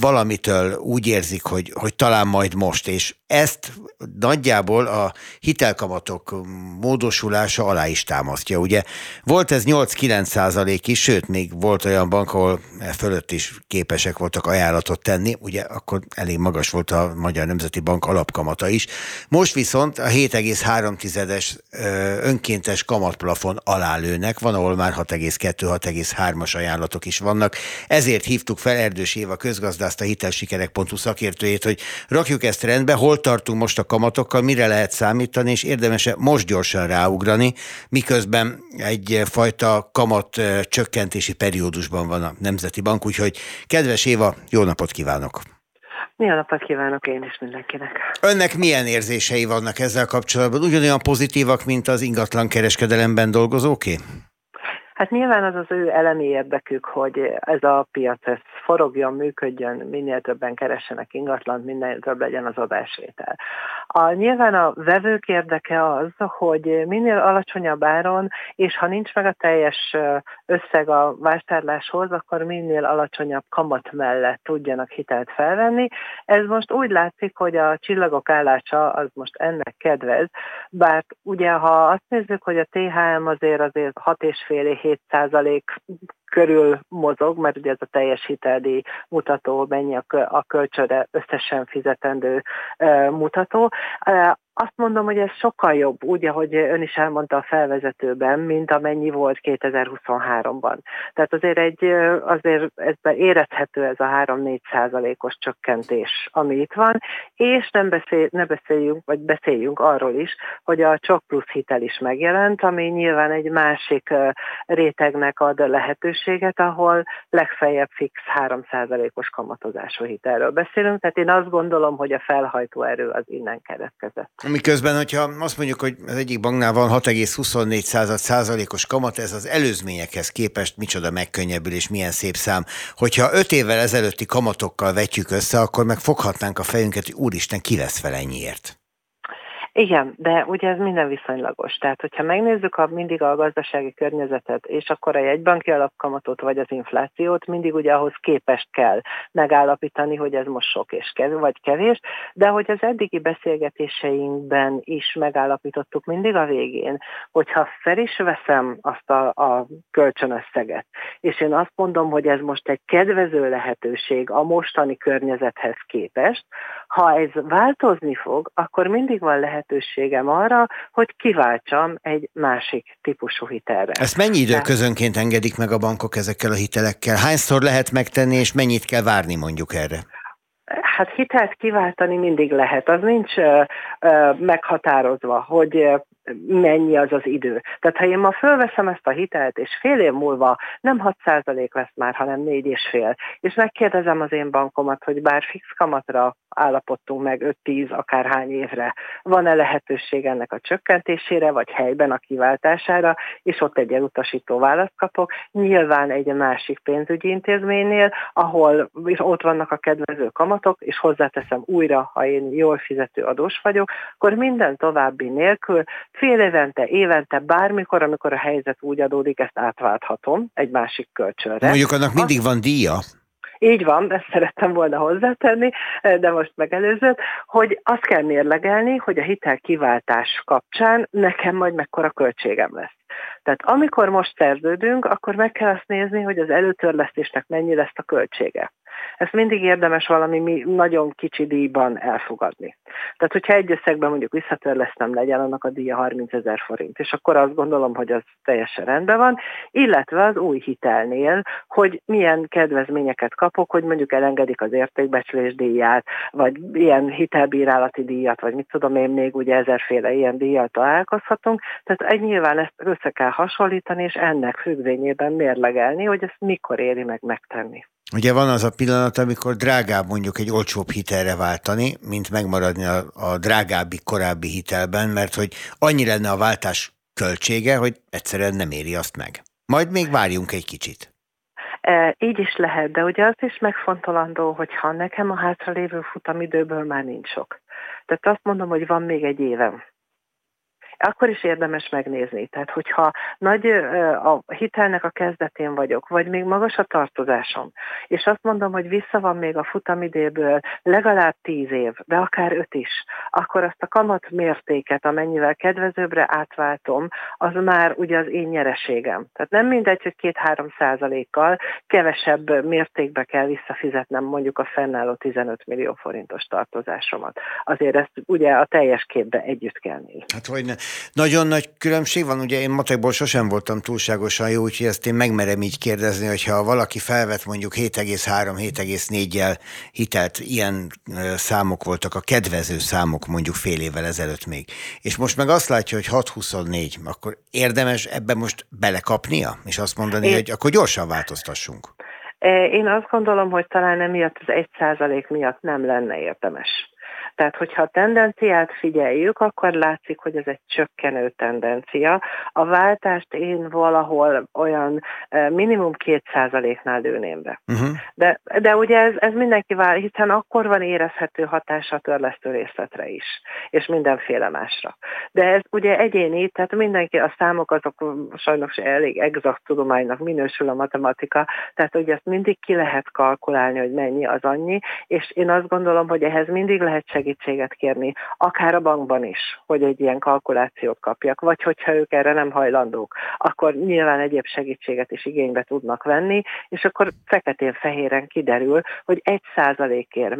valamitől úgy érzik, hogy, hogy talán majd most, és ezt nagyjából a hitelkamatok módosulása alá is támasztja. Ugye volt ez 8-9 százalék is, sőt, még volt olyan bank, ahol e fölött is képesek voltak ajánlatot tenni, ugye akkor elég magas volt a Magyar Nemzeti Bank alapkamata is. Most viszont a 7,3-es önkéntes kamatplafon alá lőnek, van, ahol már 6,2-6,3-as ajánlatok is vannak. Ezért hívtuk fel Erdős Éva közgazdászt, a hitelsikerek.hu szakértőjét, hogy rakjuk ezt rendbe, hol tartunk most a kamatokkal, mire lehet számítani, és érdemes -e most gyorsan ráugrani, miközben egyfajta kamat csökkentési periódusban van a Nemzeti Bank, úgyhogy kedves Éva, jó napot kívánok! Jó napot kívánok én is mindenkinek. Önnek milyen érzései vannak ezzel kapcsolatban? Ugyanolyan pozitívak, mint az ingatlan kereskedelemben dolgozóké? Hát nyilván az az ő elemi érdekük, hogy ez a piac ez forogjon, működjön, minél többen keressenek ingatlant, minél több legyen az adásvétel. A, nyilván a vevők érdeke az, hogy minél alacsonyabb áron, és ha nincs meg a teljes összeg a vásárláshoz, akkor minél alacsonyabb kamat mellett tudjanak hitelt felvenni. Ez most úgy látszik, hogy a csillagok állása az most ennek kedvez, bár ugye ha azt nézzük, hogy a THM azért azért 6,5-7 százalék körül mozog, mert ugye ez a teljes hiteldíj mutató, mennyi a kölcsönre összesen fizetendő mutató. Azt mondom, hogy ez sokkal jobb, úgy, ahogy ön is elmondta a felvezetőben, mint amennyi volt 2023-ban. Tehát azért egy, azért ezben érezhető ez a 3-4 százalékos csökkentés, ami itt van, és nem beszél, ne beszéljünk, vagy beszéljünk arról is, hogy a csak plusz hitel is megjelent, ami nyilván egy másik rétegnek ad lehetőséget, ahol legfeljebb fix 3 százalékos kamatozású hitelről beszélünk. Tehát én azt gondolom, hogy a felhajtó erő az innen keletkezett. Miközben, hogyha azt mondjuk, hogy az egyik banknál van 6,24 százalékos kamat, ez az előzményekhez képest micsoda megkönnyebbülés, milyen szép szám. Hogyha öt évvel ezelőtti kamatokkal vetjük össze, akkor meg foghatnánk a fejünket, hogy úristen, ki lesz fel ennyiért. Igen, de ugye ez minden viszonylagos. Tehát, hogyha megnézzük a, mindig a gazdasági környezetet, és akkor a jegybanki alapkamatot vagy az inflációt, mindig ugye ahhoz képest kell megállapítani, hogy ez most sok és kevés, vagy kevés, de hogy az eddigi beszélgetéseinkben is megállapítottuk mindig a végén, hogyha fel is veszem azt a, a kölcsönösszeget, és én azt mondom, hogy ez most egy kedvező lehetőség a mostani környezethez képest, ha ez változni fog, akkor mindig van lehet lehetőségem arra, hogy kiváltsam egy másik típusú hitelre. Ezt mennyi időközönként engedik meg a bankok ezekkel a hitelekkel? Hányszor lehet megtenni, és mennyit kell várni mondjuk erre? Hát hitelt kiváltani mindig lehet, az nincs meghatározva, hogy mennyi az az idő. Tehát ha én ma fölveszem ezt a hitelt, és fél év múlva nem 6% lesz már, hanem 4,5, és megkérdezem az én bankomat, hogy bár fix kamatra állapodtunk meg 5-10 akárhány évre, van-e lehetőség ennek a csökkentésére, vagy helyben a kiváltására, és ott egy elutasító választ kapok. Nyilván egy másik pénzügyi intézménynél, ahol ott vannak a kedvező kamatok, és hozzáteszem újra, ha én jól fizető adós vagyok, akkor minden további nélkül fél évente, évente, bármikor, amikor a helyzet úgy adódik, ezt átválthatom egy másik kölcsönre. Mondjuk annak mindig van díja. Így van, ezt szerettem volna hozzátenni, de most megelőzött, hogy azt kell mérlegelni, hogy a hitel kiváltás kapcsán nekem majd mekkora költségem lesz. Tehát amikor most szerződünk, akkor meg kell azt nézni, hogy az előtörlesztésnek mennyi lesz a költsége. Ezt mindig érdemes valami nagyon kicsi díjban elfogadni. Tehát, hogyha egy összegben mondjuk visszatörlesztem legyen, annak a díja 30 ezer forint, és akkor azt gondolom, hogy az teljesen rendben van, illetve az új hitelnél, hogy milyen kedvezményeket kapok, hogy mondjuk elengedik az értékbecslés díját, vagy ilyen hitelbírálati díjat, vagy mit tudom én, még ugye ezerféle ilyen díjjal találkozhatunk. Tehát egy nyilván ezt össze kell hasonlítani, és ennek függvényében mérlegelni, hogy ezt mikor éri meg megtenni. Ugye van az a pillanat, amikor drágább mondjuk egy olcsóbb hitelre váltani, mint megmaradni a, a drágábbi korábbi hitelben, mert hogy annyi lenne a váltás költsége, hogy egyszerűen nem éri azt meg. Majd még várjunk egy kicsit. E, így is lehet, de ugye az is megfontolandó, hogy ha nekem a hátralévő futamidőből már nincs sok. Tehát azt mondom, hogy van még egy évem akkor is érdemes megnézni. Tehát, hogyha nagy a hitelnek a kezdetén vagyok, vagy még magas a tartozásom, és azt mondom, hogy vissza van még a futamidéből legalább tíz év, de akár öt is, akkor azt a kamat mértéket, amennyivel kedvezőbbre átváltom, az már ugye az én nyereségem. Tehát nem mindegy, hogy két-három százalékkal kevesebb mértékbe kell visszafizetnem mondjuk a fennálló 15 millió forintos tartozásomat. Azért ezt ugye a teljes képbe együtt kell nézni. Hát hogy ne. Nagyon nagy különbség van, ugye én matekból sosem voltam túlságosan jó, úgyhogy ezt én megmerem így kérdezni, hogyha valaki felvet mondjuk 7,3-7,4-jel hitelt, ilyen számok voltak a kedvező számok mondjuk fél évvel ezelőtt még, és most meg azt látja, hogy 6,24, akkor érdemes ebbe most belekapnia, és azt mondani, én... hogy akkor gyorsan változtassunk. Én azt gondolom, hogy talán emiatt az egy százalék miatt nem lenne érdemes. Tehát, hogyha a tendenciát figyeljük, akkor látszik, hogy ez egy csökkenő tendencia. A váltást én valahol olyan minimum 2%-nál lőném be. Uh-huh. De, de ugye ez, ez mindenki vál, hiszen akkor van érezhető hatása a törlesztő részletre is, és mindenféle másra. De ez ugye egyéni, tehát mindenki, a számok azok sajnos elég exakt tudománynak minősül a matematika, tehát ugye ezt mindig ki lehet kalkulálni, hogy mennyi az annyi, és én azt gondolom, hogy ehhez mindig lehet segíteni segítséget kérni, akár a bankban is, hogy egy ilyen kalkulációt kapjak, vagy hogyha ők erre nem hajlandók, akkor nyilván egyéb segítséget is igénybe tudnak venni, és akkor feketén-fehéren kiderül, hogy egy százalékért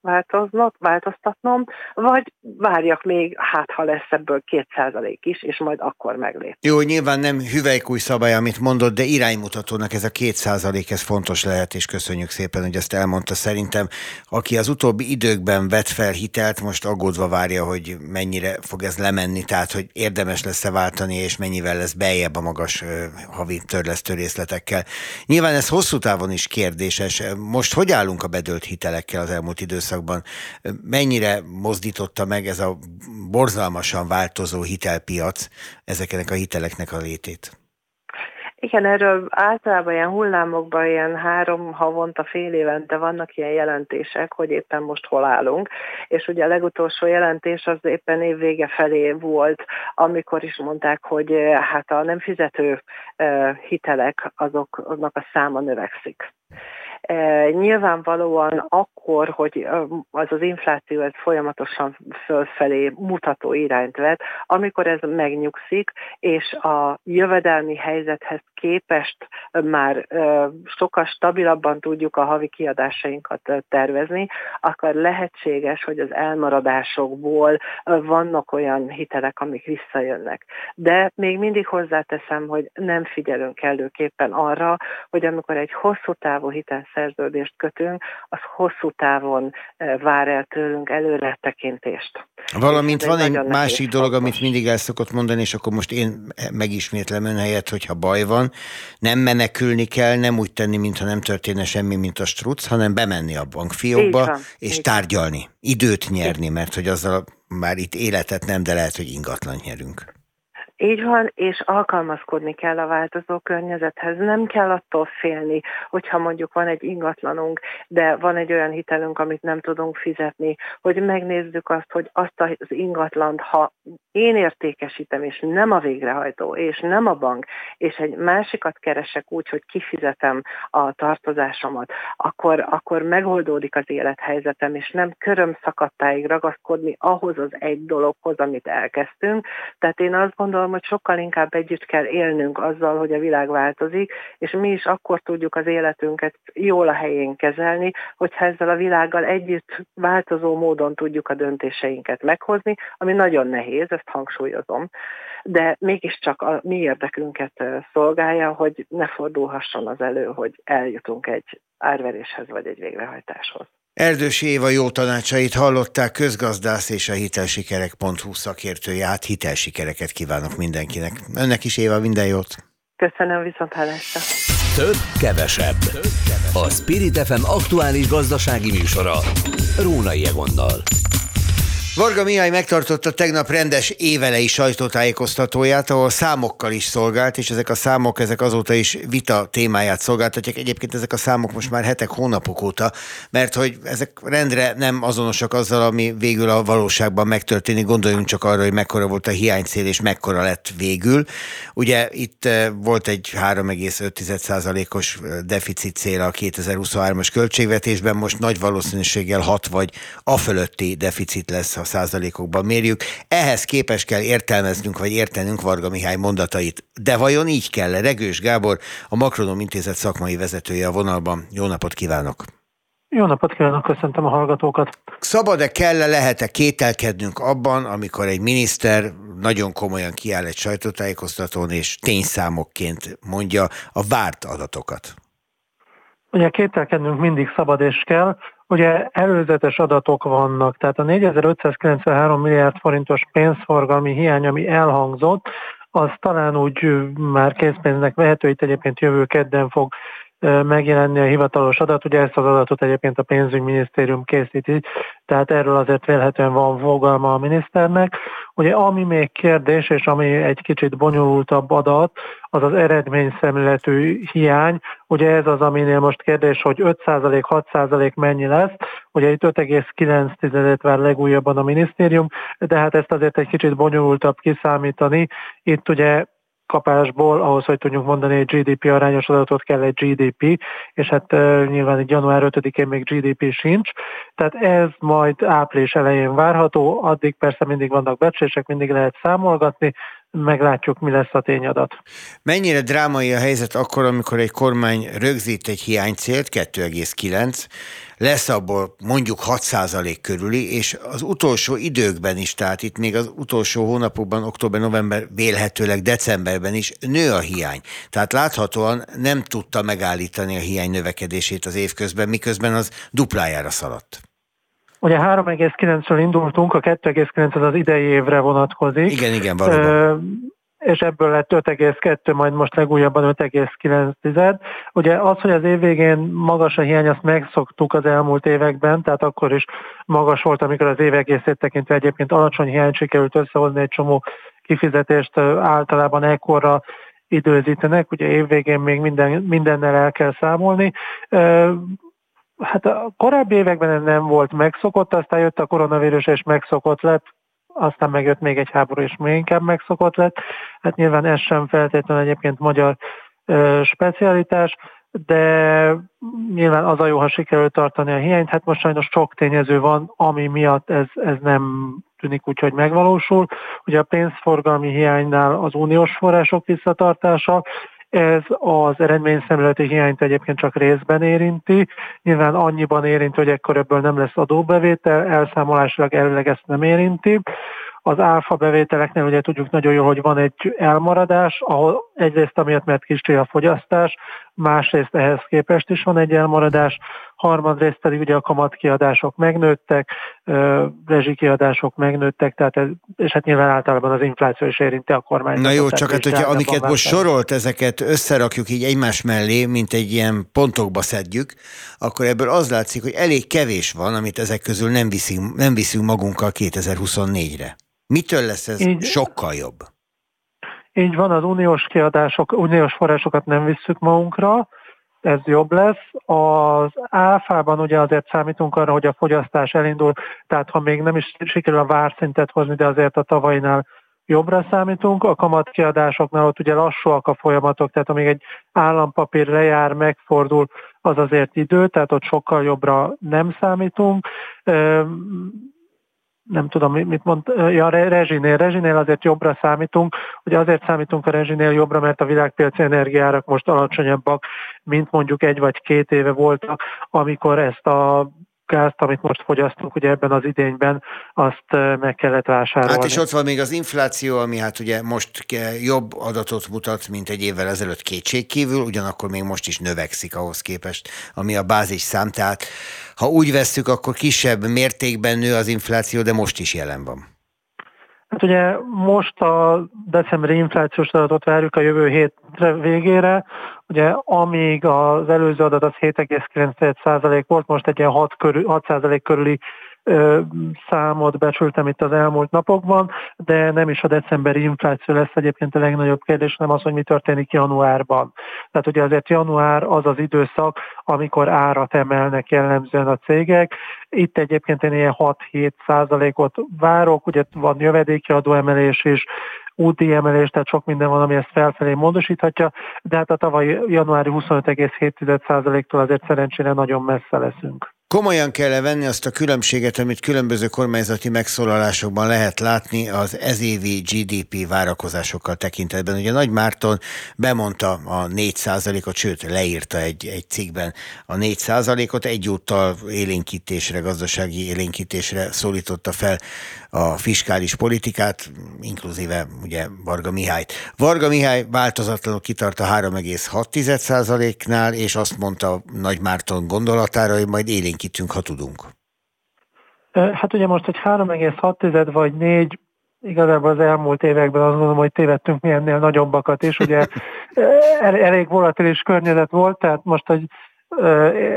változnot, változtatnom, vagy várjak még, hát ha lesz ebből két százalék is, és majd akkor meglép. Jó, nyilván nem hüvelykúj szabály, amit mondott, de iránymutatónak ez a két százalék, ez fontos lehet, és köszönjük szépen, hogy ezt elmondta. Szerintem, aki az utóbbi időkben vett fel fel hitelt, most aggódva várja, hogy mennyire fog ez lemenni, tehát hogy érdemes lesz-e váltani, és mennyivel lesz beljebb a magas havi törlesztő részletekkel. Nyilván ez hosszú távon is kérdéses. Most hogy állunk a bedölt hitelekkel az elmúlt időszakban? Mennyire mozdította meg ez a borzalmasan változó hitelpiac ezeknek a hiteleknek a létét? Igen, erről általában ilyen hullámokban ilyen három havonta, fél évente vannak ilyen jelentések, hogy éppen most hol állunk, és ugye a legutolsó jelentés az éppen évvége felé volt, amikor is mondták, hogy eh, hát a nem fizető eh, hitelek azoknak a száma növekszik. Nyilvánvalóan akkor, hogy az az infláció ez folyamatosan fölfelé mutató irányt vett, amikor ez megnyugszik, és a jövedelmi helyzethez képest már sokkal stabilabban tudjuk a havi kiadásainkat tervezni, akkor lehetséges, hogy az elmaradásokból vannak olyan hitelek, amik visszajönnek. De még mindig hozzáteszem, hogy nem figyelünk kellőképpen arra, hogy amikor egy hosszú távú hitel szerződést kötünk, az hosszú távon e, vár el tőlünk előre tekintést. Valamint van egy másik dolog, amit mindig el szokott mondani, és akkor most én megismétlem ön helyett, hogyha baj van, nem menekülni kell, nem úgy tenni, mintha nem történne semmi, mint a struc, hanem bemenni a bankfiókba, és tárgyalni, időt nyerni, mert hogy azzal már itt életet nem, de lehet, hogy ingatlan nyerünk. Így van, és alkalmazkodni kell a változó környezethez. Nem kell attól félni, hogyha mondjuk van egy ingatlanunk, de van egy olyan hitelünk, amit nem tudunk fizetni, hogy megnézzük azt, hogy azt az ingatlant, ha én értékesítem, és nem a végrehajtó, és nem a bank, és egy másikat keresek úgy, hogy kifizetem a tartozásomat, akkor, akkor megoldódik az élethelyzetem, és nem köröm szakadtáig ragaszkodni ahhoz az egy dologhoz, amit elkezdtünk. Tehát én azt gondolom, gondolom, hogy sokkal inkább együtt kell élnünk azzal, hogy a világ változik, és mi is akkor tudjuk az életünket jól a helyén kezelni, hogyha ezzel a világgal együtt változó módon tudjuk a döntéseinket meghozni, ami nagyon nehéz, ezt hangsúlyozom, de mégiscsak a mi érdekünket szolgálja, hogy ne fordulhasson az elő, hogy eljutunk egy árveréshez vagy egy végrehajtáshoz. Erdős Éva jó tanácsait hallották, közgazdász és a hitelsikerek.hu szakértője, hát hitelsikereket kívánok mindenkinek. Önnek is Éva, minden jót! Köszönöm, viszont hálásra! Több, kevesebb. A Spirit FM aktuális gazdasági műsora. Rónai Egonnal. Varga Mihály megtartotta tegnap rendes évelei sajtótájékoztatóját, ahol számokkal is szolgált, és ezek a számok, ezek azóta is vita témáját szolgáltatják. Egyébként ezek a számok most már hetek, hónapok óta, mert hogy ezek rendre nem azonosak azzal, ami végül a valóságban megtörténik. Gondoljunk csak arra, hogy mekkora volt a hiánycél, és mekkora lett végül. Ugye itt eh, volt egy 3,5%-os eh, deficit cél a 2023-as költségvetésben, most nagy valószínűséggel 6 vagy a fölötti deficit lesz százalékokban mérjük. Ehhez képes kell értelmeznünk, vagy értenünk Varga Mihály mondatait. De vajon így kell -e? Regős Gábor, a Makronom Intézet szakmai vezetője a vonalban. Jó napot kívánok! Jó napot kívánok, köszöntöm a hallgatókat. Szabad-e, kell-e, lehet-e kételkednünk abban, amikor egy miniszter nagyon komolyan kiáll egy sajtótájékoztatón, és tényszámokként mondja a várt adatokat? Ugye kételkednünk mindig szabad és kell. Ugye előzetes adatok vannak, tehát a 4593 milliárd forintos pénzforgalmi hiány, ami elhangzott, az talán úgy már készpénznek vehető, itt egyébként jövő kedden fog megjelenni a hivatalos adat. Ugye ezt az adatot egyébként a pénzügyminisztérium készíti, tehát erről azért vélhetően van fogalma a miniszternek. Ugye ami még kérdés, és ami egy kicsit bonyolultabb adat, az az eredményszemléletű hiány. Ugye ez az, aminél most kérdés, hogy 5%, 6% mennyi lesz. Ugye itt 5,9 vár legújabban a minisztérium, de hát ezt azért egy kicsit bonyolultabb kiszámítani. Itt ugye kapásból, ahhoz, hogy tudjunk mondani egy GDP arányos adatot kell egy GDP, és hát nyilván egy január 5-én még GDP sincs, tehát ez majd április elején várható, addig persze mindig vannak becslések, mindig lehet számolgatni, meglátjuk, mi lesz a tényadat. Mennyire drámai a helyzet akkor, amikor egy kormány rögzít egy hiánycélt, 2,9, lesz abból mondjuk 6% körüli, és az utolsó időkben is, tehát itt még az utolsó hónapokban, október, november, vélhetőleg decemberben is nő a hiány. Tehát láthatóan nem tudta megállítani a hiány növekedését az évközben, miközben az duplájára szaladt. Ugye 3,9-ről indultunk, a 2,9 az az idei évre vonatkozik. Igen, igen, valóban. és ebből lett 5,2, majd most legújabban 5,9. Ugye az, hogy az év végén magas a hiány, azt megszoktuk az elmúlt években, tehát akkor is magas volt, amikor az év egészét tekintve egyébként alacsony hiány sikerült összehozni egy csomó kifizetést általában ekkorra időzítenek, ugye évvégén még minden, mindennel el kell számolni. Hát a korábbi években ez nem volt megszokott, aztán jött a koronavírus és megszokott lett, aztán megjött még egy háború, és még inkább megszokott lett. Hát nyilván ez sem feltétlenül egyébként magyar ö, specialitás, de nyilván az a jó, ha sikerült tartani a hiányt. Hát most sajnos sok tényező van, ami miatt ez, ez nem tűnik úgy, hogy megvalósul. Ugye a pénzforgalmi hiánynál az uniós források visszatartása, ez az eredményszemléleti hiányt egyébként csak részben érinti. Nyilván annyiban érint, hogy ekkor ebből nem lesz adóbevétel, elszámolásilag előleg ezt nem érinti. Az áfa bevételeknél ugye tudjuk nagyon jól, hogy van egy elmaradás, ahol egyrészt amiatt, mert kis a fogyasztás, másrészt ehhez képest is van egy elmaradás, harmadrészt pedig ugye a kamatkiadások megnőttek, rezsikiadások megnőttek, tehát ez, és hát nyilván általában az infláció is érinti a kormányt. Na jó, csak hát hogyha amiket most sorolt, ezeket összerakjuk így egymás mellé, mint egy ilyen pontokba szedjük, akkor ebből az látszik, hogy elég kevés van, amit ezek közül nem viszünk, nem viszünk magunkkal 2024-re. Mitől lesz ez így, sokkal jobb? Így van, az uniós kiadások, uniós forrásokat nem visszük magunkra, ez jobb lesz. Az áfában ugye azért számítunk arra, hogy a fogyasztás elindul, tehát ha még nem is sikerül a várszintet hozni, de azért a tavainál jobbra számítunk. A kamatkiadásoknál ott ugye lassúak a folyamatok, tehát amíg egy állampapír lejár, megfordul, az azért idő, tehát ott sokkal jobbra nem számítunk nem tudom, mit mond, ja, rezsinél, rezsinél azért jobbra számítunk, ugye azért számítunk a rezsinél jobbra, mert a világpiaci energiárak most alacsonyabbak, mint mondjuk egy vagy két éve voltak, amikor ezt a gázt, amit most fogyasztunk ugye ebben az idényben, azt meg kellett vásárolni. Hát és ott van még az infláció, ami hát ugye most jobb adatot mutat, mint egy évvel ezelőtt kétségkívül, ugyanakkor még most is növekszik ahhoz képest, ami a bázis szám. Tehát ha úgy vesszük, akkor kisebb mértékben nő az infláció, de most is jelen van. Hát ugye most a decemberi inflációs adatot várjuk a jövő hétre végére, ugye amíg az előző adat az 7,9% volt, most egy ilyen 6, körül, 6% körüli számot becsültem itt az elmúlt napokban, de nem is a decemberi infláció lesz egyébként a legnagyobb kérdés, hanem az, hogy mi történik januárban. Tehát ugye azért január az az időszak, amikor árat emelnek jellemzően a cégek. Itt egyébként én ilyen 6-7 százalékot várok, ugye van jövedéki adóemelés is, úti emelés, tehát sok minden van, ami ezt felfelé módosíthatja, de hát a tavaly januári 25,7%-tól azért szerencsére nagyon messze leszünk. Komolyan kell venni azt a különbséget, amit különböző kormányzati megszólalásokban lehet látni az ezévi GDP várakozásokkal tekintetben. Ugye Nagy Márton bemondta a 4%-ot, sőt leírta egy, egy cikkben a 4%-ot, egyúttal élénkítésre, gazdasági élénkítésre szólította fel a fiskális politikát, inkluzíve ugye Varga Mihályt. Varga Mihály változatlanul kitart a 3,6%-nál, és azt mondta Nagy Márton gondolatára, hogy majd élénkítünk, ha tudunk. Hát ugye most egy 3,6 vagy 4 igazából az elmúlt években azt gondolom, hogy tévedtünk mi ennél nagyobbakat is. Ugye elég volatilis környezet volt, tehát most egy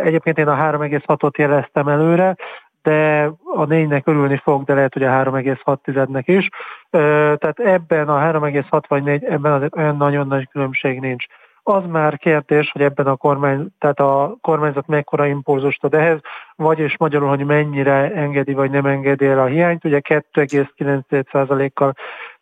Egyébként én a 3,6-ot jeleztem előre, de a négynek örülni fog, de lehet, hogy a 3,6-nek is. Tehát ebben a 3,6 vagy 4, ebben azért olyan nagyon nagy különbség nincs. Az már kérdés, hogy ebben a kormány, tehát a kormányzat mekkora impulzust ad ehhez, vagyis magyarul, hogy mennyire engedi vagy nem engedi el a hiányt. Ugye 2,9%-kal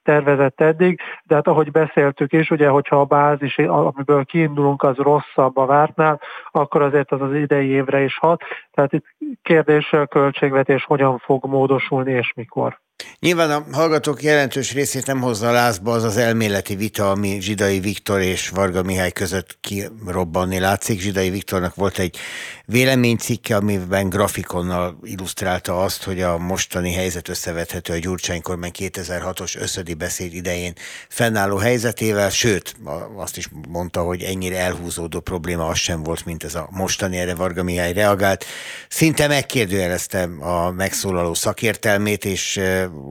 tervezett eddig, de hát ahogy beszéltük is, ugye, hogyha a bázis, amiből kiindulunk, az rosszabb a vártnál, akkor azért az az idei évre is hat. Tehát itt kérdés a költségvetés hogyan fog módosulni és mikor. Nyilván a hallgatók jelentős részét nem hozza lázba az az elméleti vita, ami Zsidai Viktor és Varga Mihály között kirobbanni látszik. Zsidai Viktornak volt egy véleménycikke, amiben grafikonnal illusztrálta azt, hogy a mostani helyzet összevethető a Gyurcsány kormány 2006-os összödi beszéd idején fennálló helyzetével, sőt, azt is mondta, hogy ennyire elhúzódó probléma az sem volt, mint ez a mostani, erre Varga Mihály reagált. Szinte megkérdőjelezte a megszólaló szakértelmét, és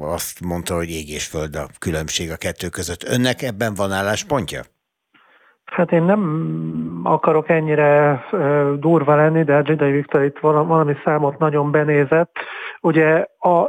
azt mondta, hogy ég és föld a különbség a kettő között. Önnek ebben van álláspontja? Hát én nem akarok ennyire durva lenni, de Zsidai Viktor itt valami számot nagyon benézett. Ugye a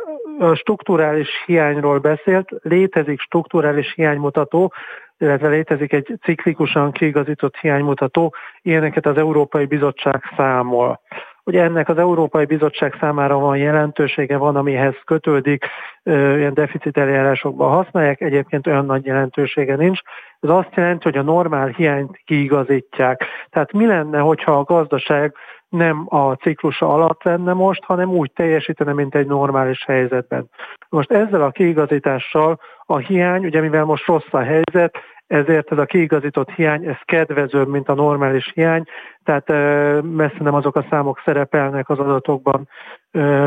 strukturális hiányról beszélt, létezik strukturális hiánymutató, illetve létezik egy ciklikusan kiigazított hiánymutató, ilyeneket az Európai Bizottság számol hogy ennek az Európai Bizottság számára van jelentősége, van, amihez kötődik, ilyen deficit eljárásokban használják, egyébként olyan nagy jelentősége nincs. Ez azt jelenti, hogy a normál hiányt kiigazítják. Tehát mi lenne, hogyha a gazdaság nem a ciklusa alatt lenne most, hanem úgy teljesítene, mint egy normális helyzetben. Most ezzel a kiigazítással a hiány, ugye mivel most rossz a helyzet, ezért ez a kiigazított hiány, ez kedvezőbb, mint a normális hiány, tehát messze nem azok a számok szerepelnek az adatokban,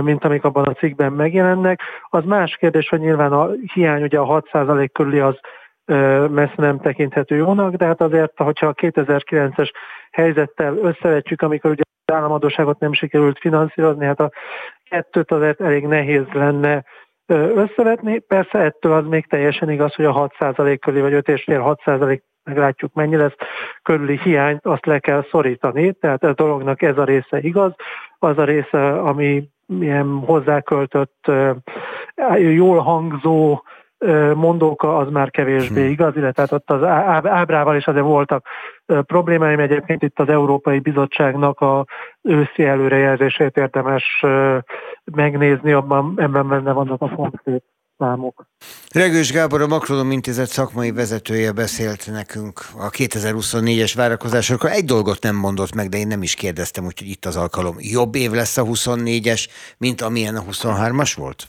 mint amik abban a cikkben megjelennek. Az más kérdés, hogy nyilván a hiány ugye a 6% körüli az messze nem tekinthető jónak, de hát azért, hogyha a 2009-es helyzettel összevetjük, amikor ugye az államadóságot nem sikerült finanszírozni, hát a kettőt azért elég nehéz lenne összevetni. Persze ettől az még teljesen igaz, hogy a 6% körül, vagy 5,5-6% meglátjuk mennyi lesz, körüli hiányt azt le kell szorítani, tehát a dolognak ez a része igaz, az a része, ami ilyen hozzáköltött, jól hangzó mondóka, az már kevésbé hmm. igaz, illetve tehát ott az ábrával is azért voltak problémáim. Egyébként itt az Európai Bizottságnak a őszi előrejelzését érdemes megnézni, abban ebben benne vannak a fontos számok. Regős Gábor, a Makronom Intézet szakmai vezetője beszélt nekünk a 2024-es várakozásokról. Egy dolgot nem mondott meg, de én nem is kérdeztem, úgyhogy itt az alkalom. Jobb év lesz a 24-es, mint amilyen a 23-as volt?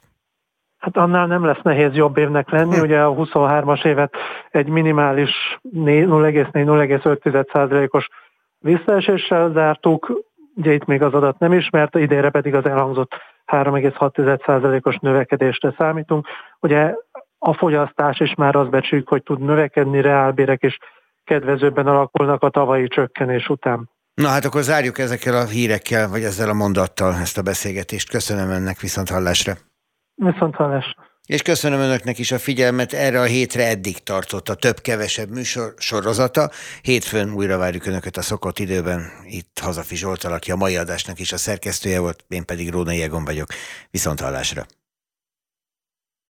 Hát annál nem lesz nehéz jobb évnek lenni, ugye a 23-as évet egy minimális 0,4-0,5%-os visszaeséssel zártuk, ugye itt még az adat nem ismert, idénre pedig az elhangzott 3,6%-os növekedésre számítunk. Ugye a fogyasztás is már azt becsüljük, hogy tud növekedni, reálbérek is kedvezőbben alakulnak a tavalyi csökkenés után. Na hát akkor zárjuk ezekkel a hírekkel, vagy ezzel a mondattal ezt a beszélgetést. Köszönöm önnek, viszont hallásra. Viszont hallásra. És köszönöm önöknek is a figyelmet, erre a hétre eddig tartott a több-kevesebb műsor sorozata. Hétfőn újra várjuk önöket a szokott időben. Itt Hazafi Zsolt, aki a mai adásnak is a szerkesztője volt, én pedig Rónai Egon vagyok. Viszont hallásra!